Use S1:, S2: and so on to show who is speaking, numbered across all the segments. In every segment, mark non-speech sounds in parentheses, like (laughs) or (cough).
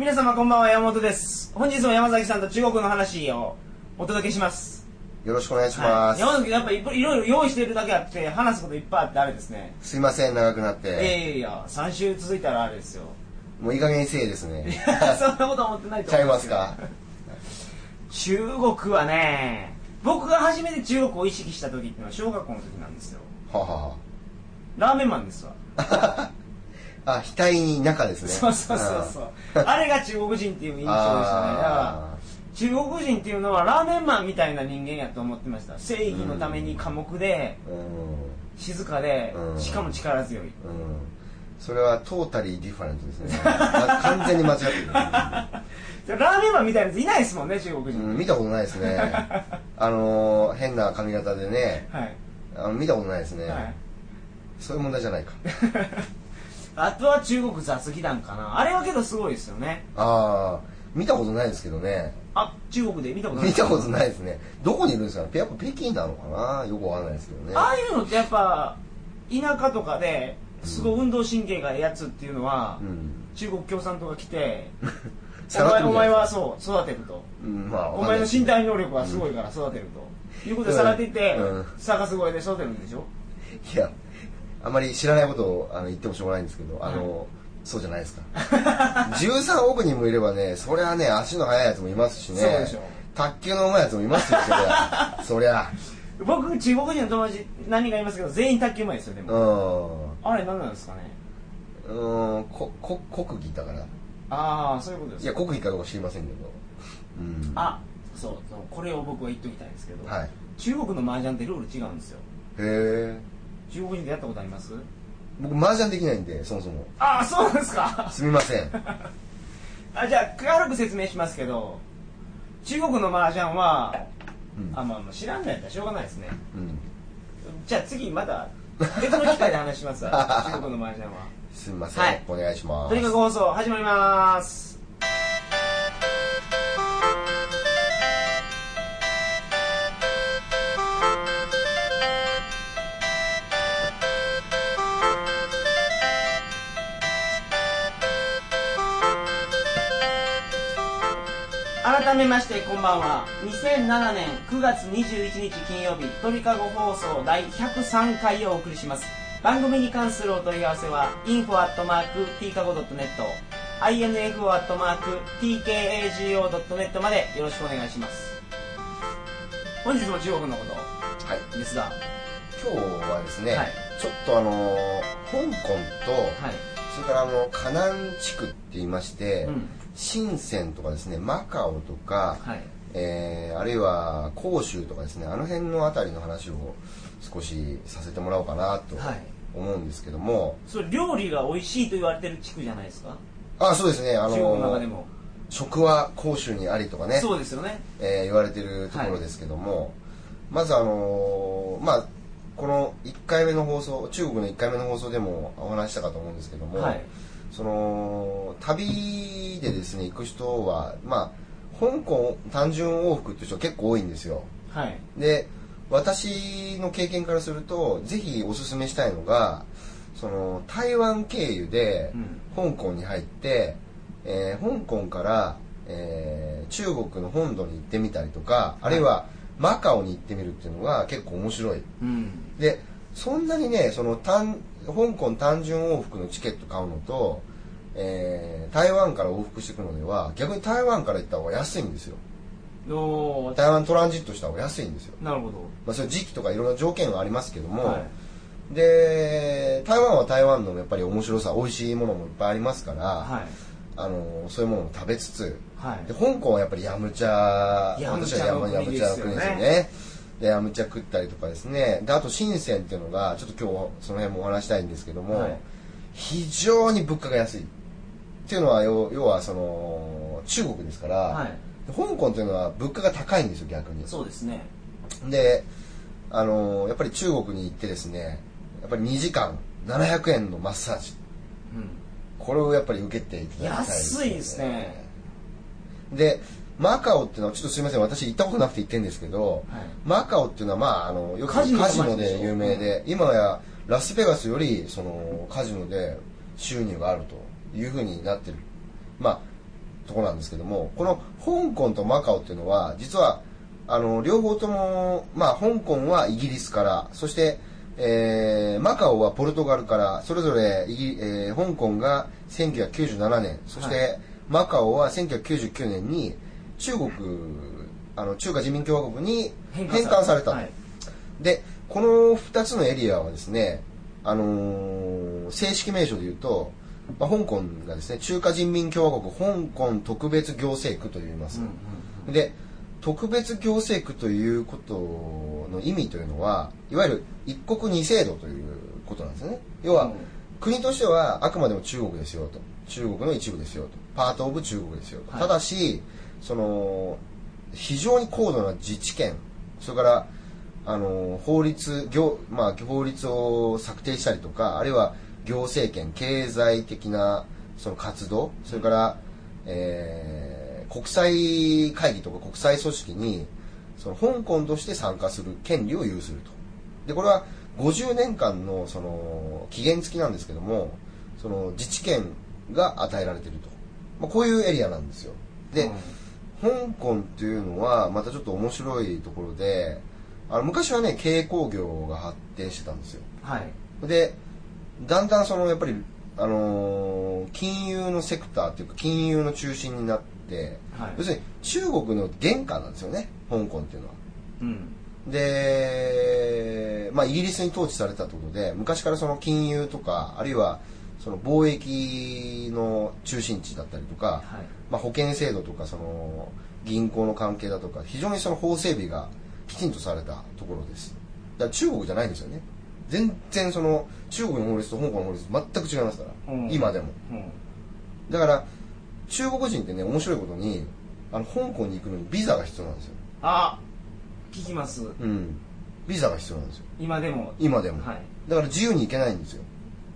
S1: 皆様こんばんは山本です。本日も山崎さんと中国の話をお届けします。
S2: よろしくお願いします。
S1: 山崎やっぱいいろいろ用意しているだけあって話すこといっぱいあってあれですね。
S2: すいません、長くなっ
S1: いや
S2: て。
S1: いやいや3週続いたらあれですよ。
S2: もういい加減にせいです
S1: い
S2: ね。
S1: やそんなこと思ってないと
S2: ちゃい
S1: 思うんですけど
S2: ますか？
S1: 中国はね僕が初めて中国を意識した時っていうのは小学校の時なんですよ。
S2: はは
S1: ラーメンマンですわ。
S2: は。(laughs) あ、額に中ですね。
S1: そうそうそうそうあれが中国人っていう印象でしたね (laughs) だから
S2: あ
S1: 中国人っていうのはラーメンマンみたいな人間やと思ってました正義のために寡黙で。静かで
S2: うん
S1: しかも力強い
S2: うん。それはトータリーディファレントですね。ま (laughs) 完全に間違ってる。(laughs)
S1: ラーメンマンみたいなやついないですもんね中国人、
S2: うん、見たことないですね。あのー、変な髪型でね、
S1: はい、
S2: あの見たことないですね。
S1: はい、
S2: そういう問題じゃないか。
S1: あとは中国雑技団かな。あれはけどすごいですよね。
S2: ああ、見たことないですけどね。
S1: あ中国で見たことない。
S2: 見たことないですね。どこにいるんですか？ねやっぱ北京なのかな？よくわかんないですけどね。
S1: ああいうのってやっぱ田舎とかですごい運動神経がええやつっていうのは、
S2: うん。
S1: 中国共産党が来て (laughs) お前お前はそう育てると。
S2: うん、まあ、
S1: お前の身体能力がすごいから育てると、いうことでさらっていって、
S2: うん。
S1: サーカス声で育てるんでしょ？
S2: いや、あまり知らないことをあの言ってもしょうがないんですけど、あの、そうじゃないですか。13億人もいればね、そりゃね、足の速いやつもいますしね。
S1: そうでしょ
S2: 卓球の上手いやつもいますよ、そりゃ。(laughs) そりゃ。
S1: 僕中国人の友達何人かいますけど全員卓球うまいですよで
S2: う
S1: も、
S2: ん。
S1: あれ何なんですかね
S2: うん、こ、こ、国技だから。
S1: ああそういうことです
S2: いや、国技かどうか知りませんけど。うん。
S1: あそうそうこれを僕は言っときたいんですけど、
S2: はい。
S1: 中国の麻雀ってルール違うんですよ
S2: へえ。
S1: 中国人でやったことあります？
S2: 僕、麻雀できないんで、そもそも。
S1: ああそうなんですか？
S2: すみません。(laughs)
S1: あじゃあ軽く説明しますけど中国の麻雀は、
S2: うん
S1: あまあまあ知らんのやったらしょうがないですね
S2: うん。
S1: じゃあ次また別の機会で話しますわ (laughs) 中国の麻雀は
S2: すみません。
S1: はい
S2: お願いします。
S1: とにかく放送始まります改めましてこんばんは。2007年9月21日金曜日鳥かご放送第103回をお送りします。番組に関するお問い合わせは info.tkago.net info.tkago.net までよろしくお願いします。本日も中国のこ
S2: はい。
S1: とですが。
S2: 今日はですね、
S1: はい。
S2: ちょっとあの香港と、
S1: はい。
S2: それからあの河南地区って言いまして、
S1: うん
S2: 深センとかですねマカオとか、
S1: はい。
S2: えーあるいは広州とかですねあの辺のあたりの話を少しさせてもらおうかなと
S1: はい。
S2: 思うんですけども、
S1: それ料理が美味しいと言われてる地区じゃないですか？
S2: あそうですね。あ
S1: 中国の中
S2: の
S1: でも。
S2: 食は広州にありとかね
S1: そうですよね。
S2: えー言われてるところですけども、まずあのーまあこの1回目の放送中国の1回目の放送でもお話ししたかと思うんですけども、
S1: はい
S2: その旅でですね行く人はまあ香港単純往復っていう人結構多いんですよ。
S1: はい。
S2: で私の経験からするとぜひおすすめしたいのがその台湾経由で香港に入って、えー香港から、えー中国の本土に行ってみたりとかあるいはマカオに行ってみるっていうのが結構面白い。
S1: うん。
S2: でそんなにねその単香港単純往復のチケット買うのと、えー台湾から往復していくのでは逆に台湾から行った方が安いんですよ。台湾トランジットした方が安いんですよ。
S1: なるほど。
S2: まあ、それ時期とかいろんな条件はありますけども、
S1: はい。
S2: で台湾は台湾のやっぱり面白さ美味しいものもいっぱいありますから、
S1: はい。
S2: あのそういうものも食べつつ
S1: はい。
S2: で香港はやっぱりヤムチャ
S1: ヤムチャの
S2: 私はヤム
S1: 国
S2: ヤムチャの国ですよ
S1: です
S2: ねでヤムチャ食ったりとかですね。であと深センっていうのがちょっと今日その辺もお話したいんですけども、
S1: はい。
S2: 非常に物価が安いっていうのは要要はその中国ですから、
S1: はい。
S2: 香港っていうのは物価が高いんですよ逆に。
S1: そうですね。
S2: であのやっぱり中国に行ってですねやっぱり2時間700円のマッサージ。
S1: うん。
S2: これをやっぱり受けていただきたい
S1: 安いですね。
S2: でマカオっていうのはちょっとすみません私行ったことなくて行ってるんですけど、
S1: はい。
S2: マカオっていうのはまああのよく
S1: カジノで
S2: 有名で、今やラスベガスよりそのカジノで収入があるというふうになってるまあところなんですけどもこの香港とマカオっていうのは実はあの両方とも、まあ、香港はイギリスからそしてえー、マカオはポルトガルからそれぞれイギ、えー、香港が1997年そして、マカオは1999年に中国あの中華人民共和国に返還された、はい、でこの2つのエリアはですね、あのー、正式名称で言うと、まあ、香港がですね中華人民共和国香港特別行政区と言います、うんうんうん、で特別行政区ということの意味というのはいわゆる一国二制度ということなんですね。要は、うん、国としてはあくまでも中国ですよと。中国の一部ですよと。パートオブ中国ですよと、はい、ただしその非常に高度な自治権それからあの法律行、まあ、法律を策定したりとかあるいは行政権経済的なその活動それから、えー、国際会議とか国際組織にその香港として参加する権利を有すると。でこれは50年間のその期限付きなんですけどもその自治権が与えられていると、まあ、こういうエリアなんですよ。で、うん。香港っていうのはまたちょっと面白いところであの昔はね軽工業が発展してたんですよ、
S1: はい、
S2: でだんだんそのやっぱり、あのー、金融のセクターっていうか金融の中心になって、はい、要するに中国の玄関なんですよね香港っていうのは、
S1: うん、
S2: で、まあ、イギリスに統治されたってことで昔からその金融とかあるいはその貿易の中心地だったりとか、はい、まあ、保険制度とかその銀行の関係だとか非常にその法整備がきちんとされたところです。だから中国じゃないんですよね。全然その中国の法律と香港の法律全く違いますから、うん、今でも、うん、だから中国人ってね面白いことにあの香港に行くのにビザが必要なんですよ。
S1: あ聞きます。
S2: うん。ビザが必要なんですよ。
S1: 今でも。
S2: 今でも、はい、だから自由に行けないんですよ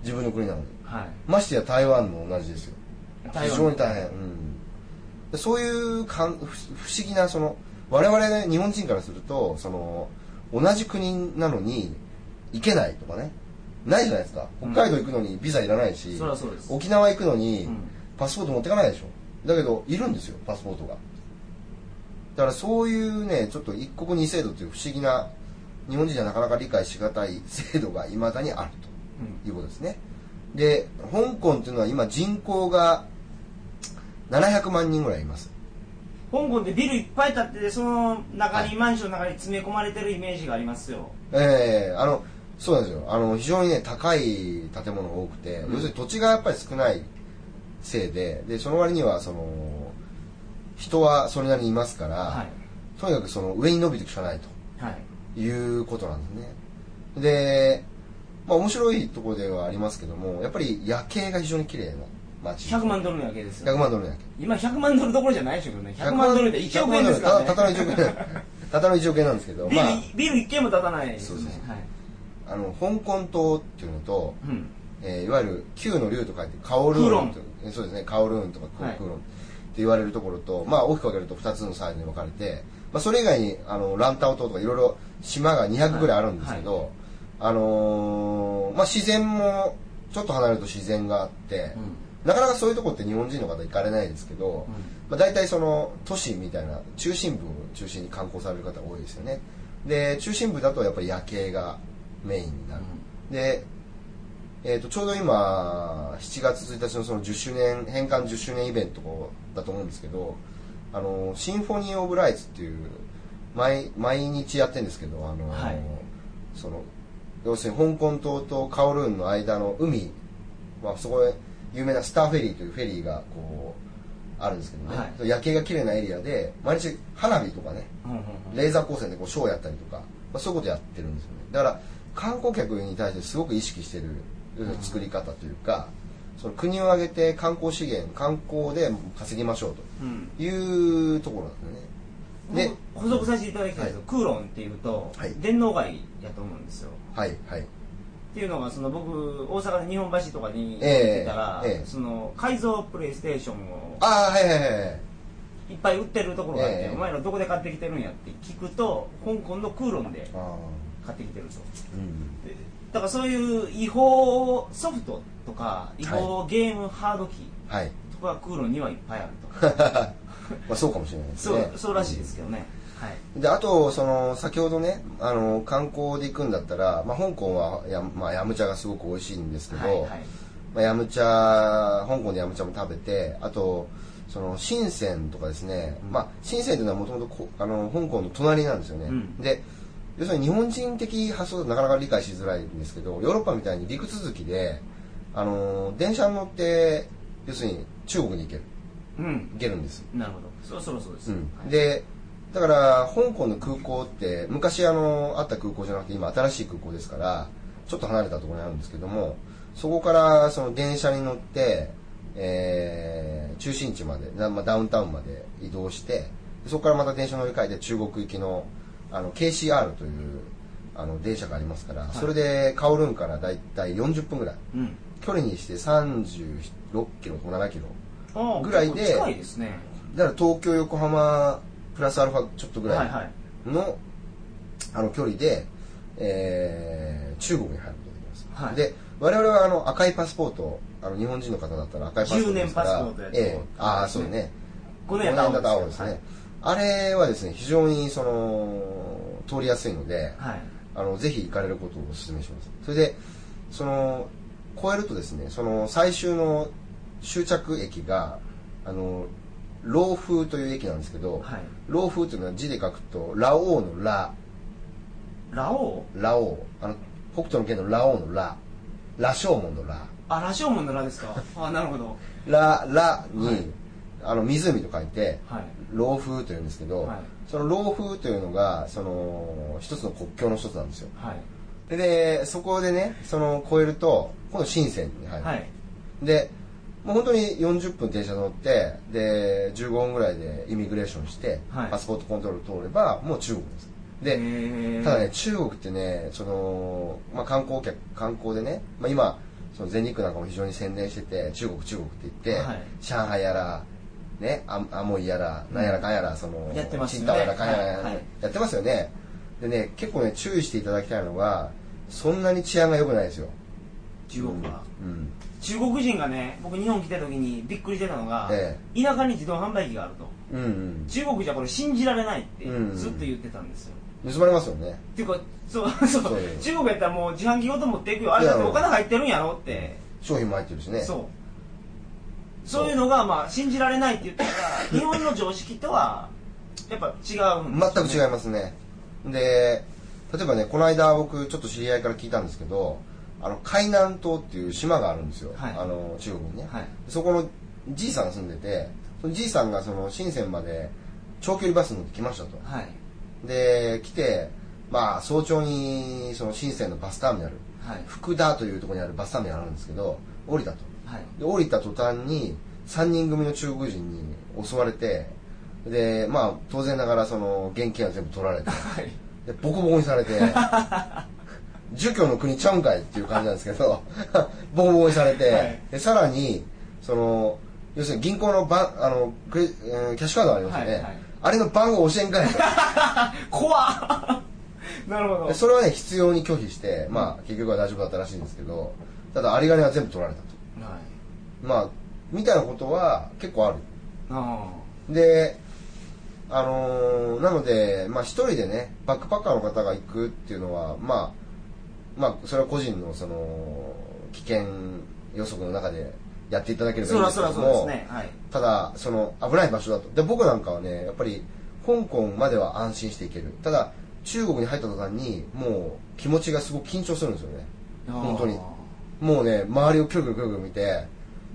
S2: 自分の国なのに。
S1: はい、
S2: ましてや台湾も同じですよ。非常に大変、うん、そういうかん不思議なその我々、ね、日本人からするとその同じ国なのに行けないとかね。ないじゃないですか。北海道行くのにビザいらないし、
S1: うん、
S2: 沖縄行くのにパスポート持ってかないでしょ。だけどいるんですよパスポートが。だからそういうねちょっと一国二制度という不思議な日本人じゃなかなか理解しがたい制度がいまだにあるということですね、うん。で香港っていうのは今人口が700万人ぐらいいます。
S1: 香港でビルいっぱい建っててその中に、マンションの中に詰め込まれてるイメージがありますよ。
S2: ええー、あのそうなんですよ。あの非常にね高い建物が多くて、うん、要するに土地がやっぱり少ないせいででその割にはその人はそれなりにいますから、はい、とにかくその上に伸びていくしかないと、はい、いうことなんですね。でまあ面白いところではありますけどもやっぱり夜景が非常に綺麗な街。
S1: 100万ドルの夜景ですよ、
S2: 100万ドルの夜景。
S1: 今100万ドルどころじゃないでしょうけどね。100万ドル。で1億円ですからね。
S2: たたの1億円。(laughs) たたの1億円なんですけど
S1: ビル,、まあ、ビル1軒も建たないです
S2: ね。そうです、はい、あの香港島っていうのと、うん。えー、いわゆる旧の竜と書いてカオルーンそうですね。カオルーンとかクーロンって言われるところと、まあ大きく分けると2つのサイズに分かれて、まあ、それ以外にあのランタオ島とかいろいろ島が200ぐらいあるんですけど、はいはいあのー、まあ、自然もちょっと離れると自然があって、うん、なかなかそういうとこって日本人の方行かれないですけど、うん。まあ、大体その都市みたいな中心部を中心に観光される方多いですよね。で中心部だとやっぱり夜景がメインになる、うん、で、えー、とちょうど今7月1日のその10周年返還10周年イベントだと思うんですけどあのシンフォニー・オブ・ライツっていう毎毎日やってるんですけどあの、はい、その要するに香港島とカオルーンの間の海、まあ、そこで有名なスターフェリーというフェリーがこうあるんですけどね、はい、夜景が綺麗なエリアで毎日花火とかね、レーザー光線でこうショーやったりとか、まあ、そういうことやってるんですよね。だから観光客に対してすごく意識してる作り方というか、その国を挙げて観光資源観光で稼ぎましょうというところなんですよね、
S1: で補足させていただきたいです。けど、クーロンっていうと、はい、電脳街やと思うんですよ。
S2: はいはい。
S1: っていうのがその僕大阪で日本橋とかに行ってたら、えーえー、その改造プレイステーションを
S2: あはいはいはい
S1: い。っぱい売ってるところがあって、えー、お前らどこで買ってきてるんやって聞くと香港のクーロンで買ってきてると、うん、だからそういう違法ソフトとか違法ゲームハード機
S2: はい。
S1: とこは空路にはいっぱいあると (laughs) (laughs)
S2: まあそうかもしれないです
S1: そう
S2: ね
S1: そうらしいですけどね、はい。
S2: であとその先ほどねあの観光で行くんだったら、まあ、香港はや,、まあ、ヤムチャがすごく美味しいんですけど、
S1: はいはい。
S2: まあ、ヤムチャ香港でヤムチャも食べてあとその深センとかですね、まあ、深センというのはもともと香港の隣なんですよね、
S1: うん。
S2: で要するに日本人的発想だとなかなか理解しづらいんですけどヨーロッパみたいに陸続きであの電車に乗って要するに中国に行ける
S1: うん。
S2: 行けるんです。
S1: なるほど。そそろそろです、
S2: うん。
S1: はい。
S2: でだから香港の空港って昔あのあった空港じゃなくて今新しい空港ですからちょっと離れたところにあるんですけどもそこからその電車に乗って、えー中心地まで、なまあ、ダウンタウンまで移動してそこからまた電車乗り換えて中国行きのあの KCR というあの電車がありますから、それでカオルンからだいたい40分ぐらい。
S1: うん。
S2: 距離にして36キロとか7キロぐらいで
S1: 近いですね。
S2: だから東京横浜プラスアルファちょっとぐら
S1: い
S2: の,、あの距離で、えー中国に入ることができます、
S1: はい。
S2: で我々はあの赤いパスポートあの日本人の方だったら赤いパスポートですから
S1: 10年パスポートやと
S2: ええ。ああそうね。
S1: 5
S2: 5
S1: 年
S2: 年だと青ですね、
S1: はい。
S2: あれはですね非常にその通りやすいので、
S1: はい。
S2: あのぜひ行かれることをお勧めします。それでその超えるとですねその最終の終着駅があの老風という駅なんですけど、
S1: はい。
S2: 老風というのは字で書くとラオウのラ。
S1: ラオウ
S2: ラオウあの北斗の拳のラオウのラ。羅生門のラ。
S1: あラジオ門のラですか？(laughs) あなるほど。
S2: ララに、
S1: はい。
S2: あの湖と書いて、
S1: はい。
S2: 老風というんですけど、
S1: はい。
S2: その老風というのがその一つの国境の一つなんですよ。
S1: はい。
S2: ででそこでねその越えると今度深センに入る、
S1: はい。で
S2: もう本当に40分電車乗ってで15分ぐらいでイミグレーションして、
S1: はい。
S2: パスポートコントロール通ればもう中国です。でただね中国ってねその、まあ、観光客観光でね、まあ、今その全日空なんかも非常に宣伝してて中国中国って言って、
S1: はい。
S2: 上海やらねアアモイやらなんやらかんやらその
S1: やってますよね。
S2: やらかんやら、やってますよね。でね結構ね注意していただきたいのがそんなに治安が良くないですよ。
S1: 中国は、
S2: うん
S1: 中国人がね僕日本来た時にびっくりしてたのが、
S2: え
S1: 田舎に自動販売機があると。
S2: うんうん。
S1: 中国じゃこれ信じられないって
S2: うん
S1: ずっと言ってたんですよ、
S2: 盗まれますよね。
S1: っていうかそう (laughs) そう。
S2: そう
S1: 中国やったらもう自販機ごと持っていくよ。あれだってお金入ってるんやろって。
S2: 商品も入ってるしね。
S1: そう。そういうのがまあ信じられないって言ったら (laughs) 日本の常識とはやっぱ違うんですよね。
S2: 全く違いますね。で例えばねこの間僕ちょっと知り合いから聞いたんですけどあの海南島っていう島があるんですよ、
S1: はい。
S2: あの中国にね、
S1: はい。
S2: そこのじいさんが住んでてそのじいさんがその深センまで長距離バスに乗って来ましたと。
S1: はい。
S2: で来てまあ早朝にその深センのバスターミナル
S1: はい。
S2: 福田というところにあるバスターミナルあるんですけど降りたと。
S1: はい。
S2: で降りた途端に3人組の中国人に襲われてでまあ当然ながらその現金は全部取られて
S1: はい。
S2: でボコボコにされて (laughs) 儒教の国ちゃうんかいっていう感じなんですけど (laughs) ボコボコにされて、
S1: はい。
S2: でさらにその要するに銀行の番あのクレ、えーキャッシュカードありますよね、
S1: はいはい。
S2: あれの番号教えんかいと。(laughs)
S1: 怖っ。なるほど。
S2: でそれはね必要に拒否してまあ結局は大丈夫だったらしいんですけどただ有り金は全部取られたと。
S1: はい。
S2: まあみたいなことは結構ある。
S1: あ。
S2: であのーなのでまあ一人でねバックパッカーの方が行くっていうのはまあまあそれは個人のその危険予測の中でやっていただければいいんですけども
S1: ね。はい。
S2: ただその危ない場所だと。で僕なんかはねやっぱり香港までは安心していける。ただ中国に入った途端にもう気持ちがすごく緊張するんですよね。本当に。もうね周りをキョロキョロキョ見て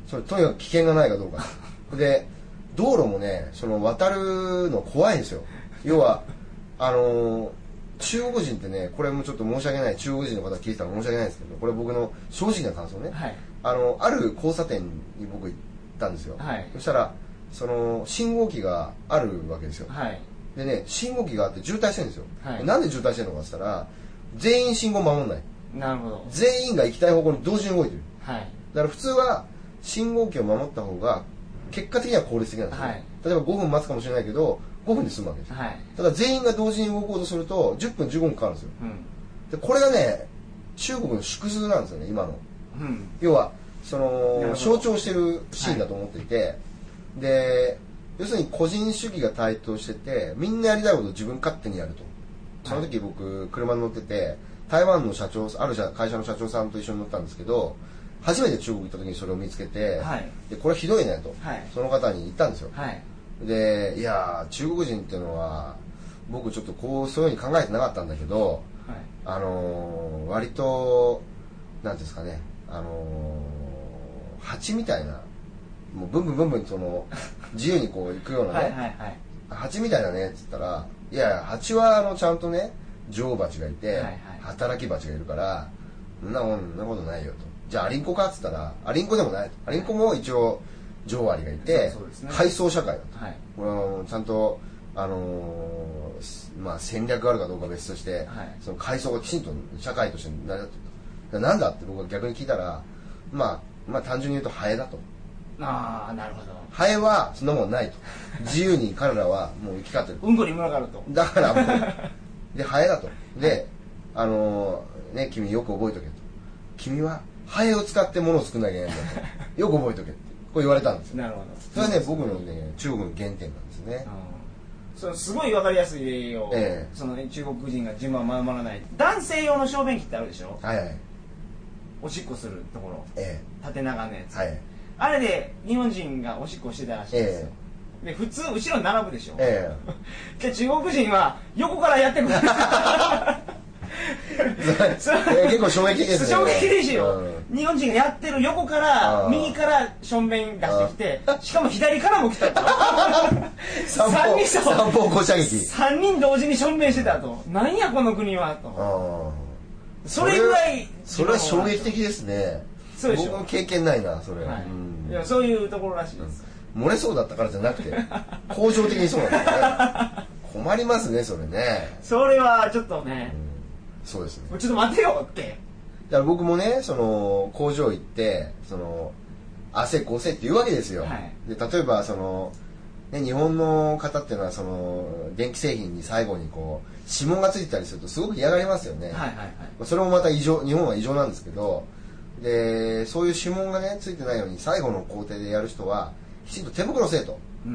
S2: それとにかく危険がないかどうか。(laughs) で道路もねその渡るの怖いんですよ。要はあのー中国人ってねこれもちょっと申し訳ない。中国人の方聞いてたら申し訳ないんですけどこれ僕の正直な感想ね、
S1: はい。
S2: あのある交差点に僕行ったんですよ、
S1: はい。
S2: そしたらその信号機があるわけですよ、
S1: はい。
S2: でね信号機があって渋滞してるんですよ、
S1: はい。
S2: なんで渋滞してるのかって言ったら全員信号守んない。
S1: なるほど。
S2: 全員が行きたい方向に同時に動いてる。
S1: はい。
S2: だから普通は信号機を守った方が結果的には効率的なんですよ、
S1: はい。
S2: 例えば5分待つかもしれないけど5分で済むわけですよ。
S1: はい。
S2: ただ全員が同時に動こうとすると10分15分かかるんですよ。
S1: うん。
S2: でこれがね中国の縮図なんですよね今の。
S1: うん。
S2: 要はその象徴してるシーンだと思っていて、はい、で要するに個人主義が台頭しててみんなやりたいことを自分勝手にやると。その時僕車に乗ってて台湾の社長ある会社の社長さんと一緒に乗ったんですけど初めて中国行った時にそれを見つけて、はい、でこれひどいねと、はい、その方に言ったんですよ、はい、でいや中国人っていうのは僕ちょっとこうそういうふうに考えてなかったんだけど、あのー、割となんですかねあのー、蜂みたいなもうブンブンブンブンその (laughs) 自由にこう行くようなねはい、蜂みたいなねっつったらいや蜂はあのちゃんとね女王蜂がいて、はいはい、働き蜂がいるからそんなことないよと。じゃあアリンコかっつったらアリンコでもない。アリンコも一応女王アリがいて、ね、階層社会。だと、はい、これはちゃんとあのー、まあ、戦略があるかどうかは別として、はい、その階層がきちんと社会として成り立ってると。なんだって僕は逆に聞いたら、まあ、まあ単純に言うとハエだと。
S1: ああなるほど。
S2: ハエはそんなもんないと。自由に彼らはもう生き交ってる
S1: うんこに群がると。
S2: だからもうでハエだと。(laughs) であのー、ね君よく覚えとけと。君はハエを使って物を作んなきゃいけないんだと。よく覚えとけこう言われたんですよ。
S1: なるほど。
S2: それはね僕のね中国の原点なんですね。
S1: そのすごい分かりやすい例を、ええ、その、ね、中国人が順番守らない。男性用の小便器ってあるでしょ？
S2: はいはい。
S1: おしっこするところ、
S2: え
S1: え、縦長のやつ、
S2: はい、
S1: あれで日本人がおしっこしてたらしいんですよ、えで普通後ろに並ぶでしょ、
S2: え
S1: え、(laughs) で中国人は横からやってくる (laughs)
S2: 結構衝撃ですね。
S1: 衝撃ですよ、うん、日本人がやってる横から右からしょんべん出してきてしかも左からも来たと。
S2: 三人三方五射撃。
S1: 3人同時にしょんべんしてたと。なんやこの国はと。それぐらい
S2: それは衝撃的ですね。そうでしょ僕も経験ないなそれ、はい。
S1: いやそういうところらしいです、
S2: 漏れそうだったからじゃなくて恒常的にそうなんですね。困りますねそれね。(laughs)
S1: それはちょっとね、うん
S2: そうですね。
S1: ちょっと待てよって。
S2: だから僕もねその工場行ってその汗こせって言うわけですよ、はい、で例えばその、ね、日本の方っていうのはその電気製品に最後にこう指紋がついてたりするとすごく嫌がりますよね、はいはいはい、それもまた異常日本は異常なんですけどでそういう指紋がねついてないように最後の工程でやる人はきちんと手袋せえと、うん、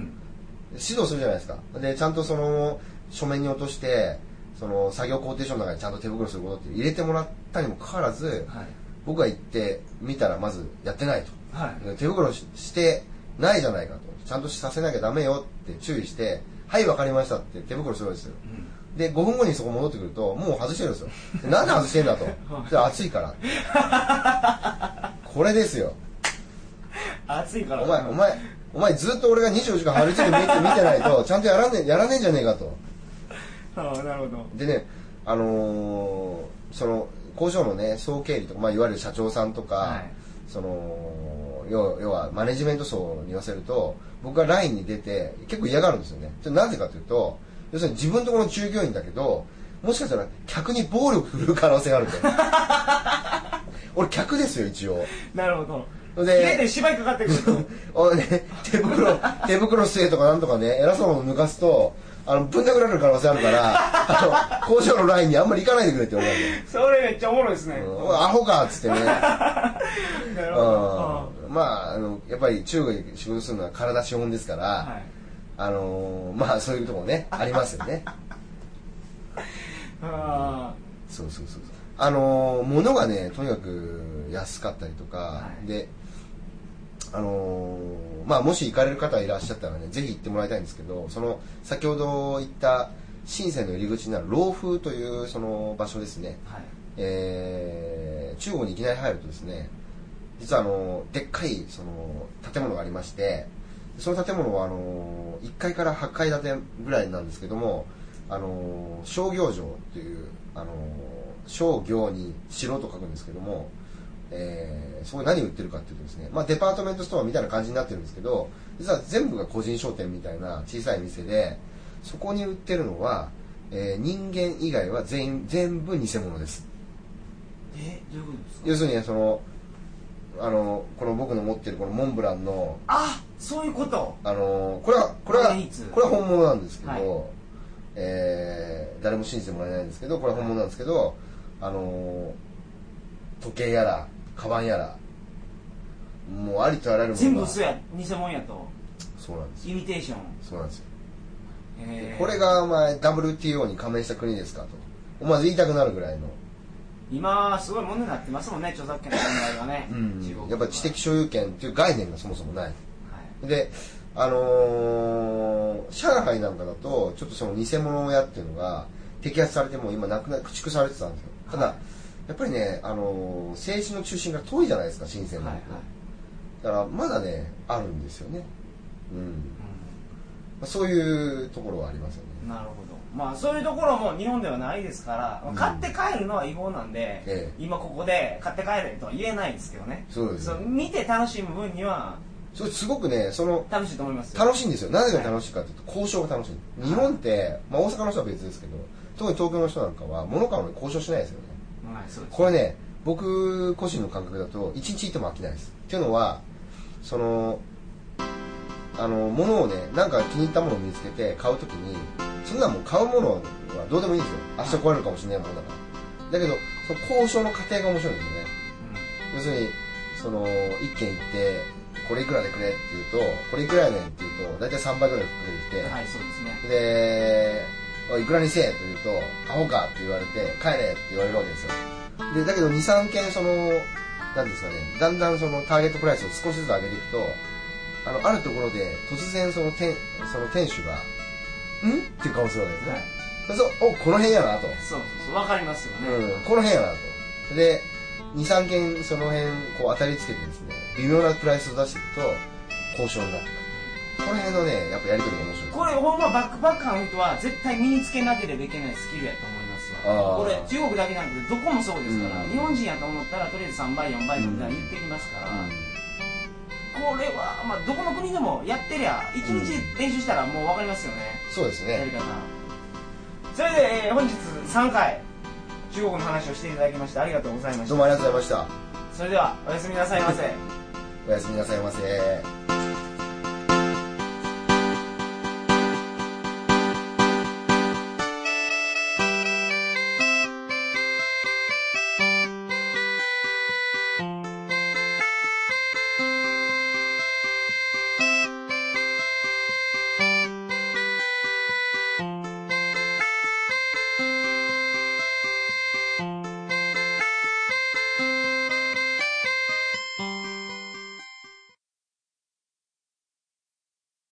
S2: 指導するじゃないですか。でちゃんとその書面に落としてその作業工程書の中にちゃんと手袋することって入れてもらったにもかかわらず、はい、僕が行ってみたらまずやってないと、はい、手袋してないじゃないかと。ちゃんとさせなきゃダメよって注意して「はい分かりました」って手袋するんですよ、うん、で5分後にそこ戻ってくるともう外してるんですよ。なんで外してんだと？(laughs) じゃあ暑いから。これですよ。
S1: 暑いから。
S2: お前お前お前ずっと俺が24時間張り付いて見て見てないとちゃんとやらねやらねえんじゃねえかと
S1: ああなるほど。
S2: でねあのー、その工場のね総経理とか、まあ、いわゆる社長さんとか、はい、その要要はマネジメント層に言わせると僕が LINE に出て結構嫌がるんですよね。なぜかというと要するに自分のところの従業員だけどもしかしたら客に暴力振るう可能性があると。(laughs) 俺客ですよ一応。
S1: なるほどでで芝居かかってくると。(laughs)
S2: ね、手袋手袋据えとかなんとかね偉そうなの抜かすとあのぶん殴られる可能性あるからあの工場のラインにあんまり行かないでくれって言われ
S1: てそれめっちゃおもろいですね、
S2: うん、アホかっつってね。(laughs) うん、まああのやっぱり中国で仕事するのは体資本ですから、はい、あのまあそういうところねありますよね。(laughs) あそうそうそう。あの物がねとにかく安かったりとか、はい、であのー、まあ、もし行かれる方いらっしゃったらねぜひ行ってもらいたいんですけどその先ほど言った深センの入り口になる老風というその場所ですね、はい、えー、中国にいきなり入るとですね実はあのでっかいその建物がありましてその建物はあの1階から8階建てぐらいなんですけどもあの商業城っていうあの商業に城と書くんですけどもえー、そこ何売ってるかっていうとですね、まあ、デパートメントストアみたいな感じになってるんですけど実は全部が個人商店みたいな小さい店でそこに売ってるのは、えー、人間以外は全員全部偽物です。
S1: えどういうことですか？
S2: 要するにそのあのこの僕の持ってるこのモンブランの
S1: あそういうこと。
S2: あのこれはこれはこれは本物なんですけど、はい、えー、誰も信じてもらえないんですけどこれは本物なんですけど、あの時計やらカバンやらもうありとあらゆるものが。
S1: 全部嘘や偽物やと。
S2: そうなんですよ。
S1: イミテーション
S2: そうなんですよ。
S1: へー。
S2: これがまあ WTO に加盟した国ですかと。思わず言いたくなるぐらいの、
S1: 今すごい問題になってますもんね著作権の問題がね、中国
S2: やっぱ知的所有権っていう概念がそもそもない。
S1: はい。
S2: であのー上海なんかだとちょっとその偽物屋っていうのが摘発されても今なくな駆逐されてたんですよ。ただ、
S1: はい
S2: やっぱりね、あのー政治の中心から遠いじゃないですか新鮮なの
S1: はいはい。
S2: だからまだねあるんですよね。うん、まあ、そういうところはありますよね。
S1: うんなるほど。まあそういうところも日本ではないですから、
S2: うん。
S1: 買って帰るのは違法なんで、
S2: ええ。
S1: 今ここで買って帰れとは言えないんですけどね。
S2: そうですね
S1: 見て楽しむ分には
S2: それすごくねその
S1: 楽しいと思いますよ。
S2: 楽しいんですよ。なぜが楽しいかというと交渉が楽しい。日本って、まあ、大阪の人は別ですけど特に東京の人なんかは物買うのに交渉しないですよね
S1: はいそうです。
S2: これね僕個人の感覚だと1日いても飽きないです。っていうのはそのあの物をねなんか気に入ったものを見つけて買うときにそんなもん買うものはどうでもいいんですよ。明日壊れるかもしれないものだから。だけどその交渉の過程が面白いんですよね。要するにその一軒行ってこれいくらでくれって言うとこれいくらやねんって言うと大体3倍ぐらいかけてきて、
S1: うんはいそうですね。
S2: でおいいくらにせえ？と言うとアホか？って言われて帰れ！って言われるわけですよ。でだけど23件そのなんですかねだんだんそのターゲットプライスを少しずつ上げていくとあのあるところで突然その店その店主が「ん?」っていう顔するわけですね、
S1: はい。
S2: そうおこの辺やなと、
S1: そうそうそうわかりますよね、
S2: うん、この辺やなと。で23件その辺こう当たりつけてですね微妙なプライスを出していくと交渉になってこの辺のねやっぱやり取りが面白い。
S1: これほんまバックパッカーの人は絶対身につけなければいけないスキルやと思いますわ。これ中国だけなんでどこもそうですから、
S2: うん。
S1: 日本人やと思ったらとりあえず3倍4倍みたいな言ってきますから、これは、まあ、どこの国でもやってりゃ1日練習したらもう分かりますよね、
S2: そうですね。
S1: やり方。それで、えー本日3回中国の話をしていただきましてありがとうございました。
S2: どうもありがとうございました。
S1: それではおやすみなさいませ。(laughs)
S2: おやすみなさいませ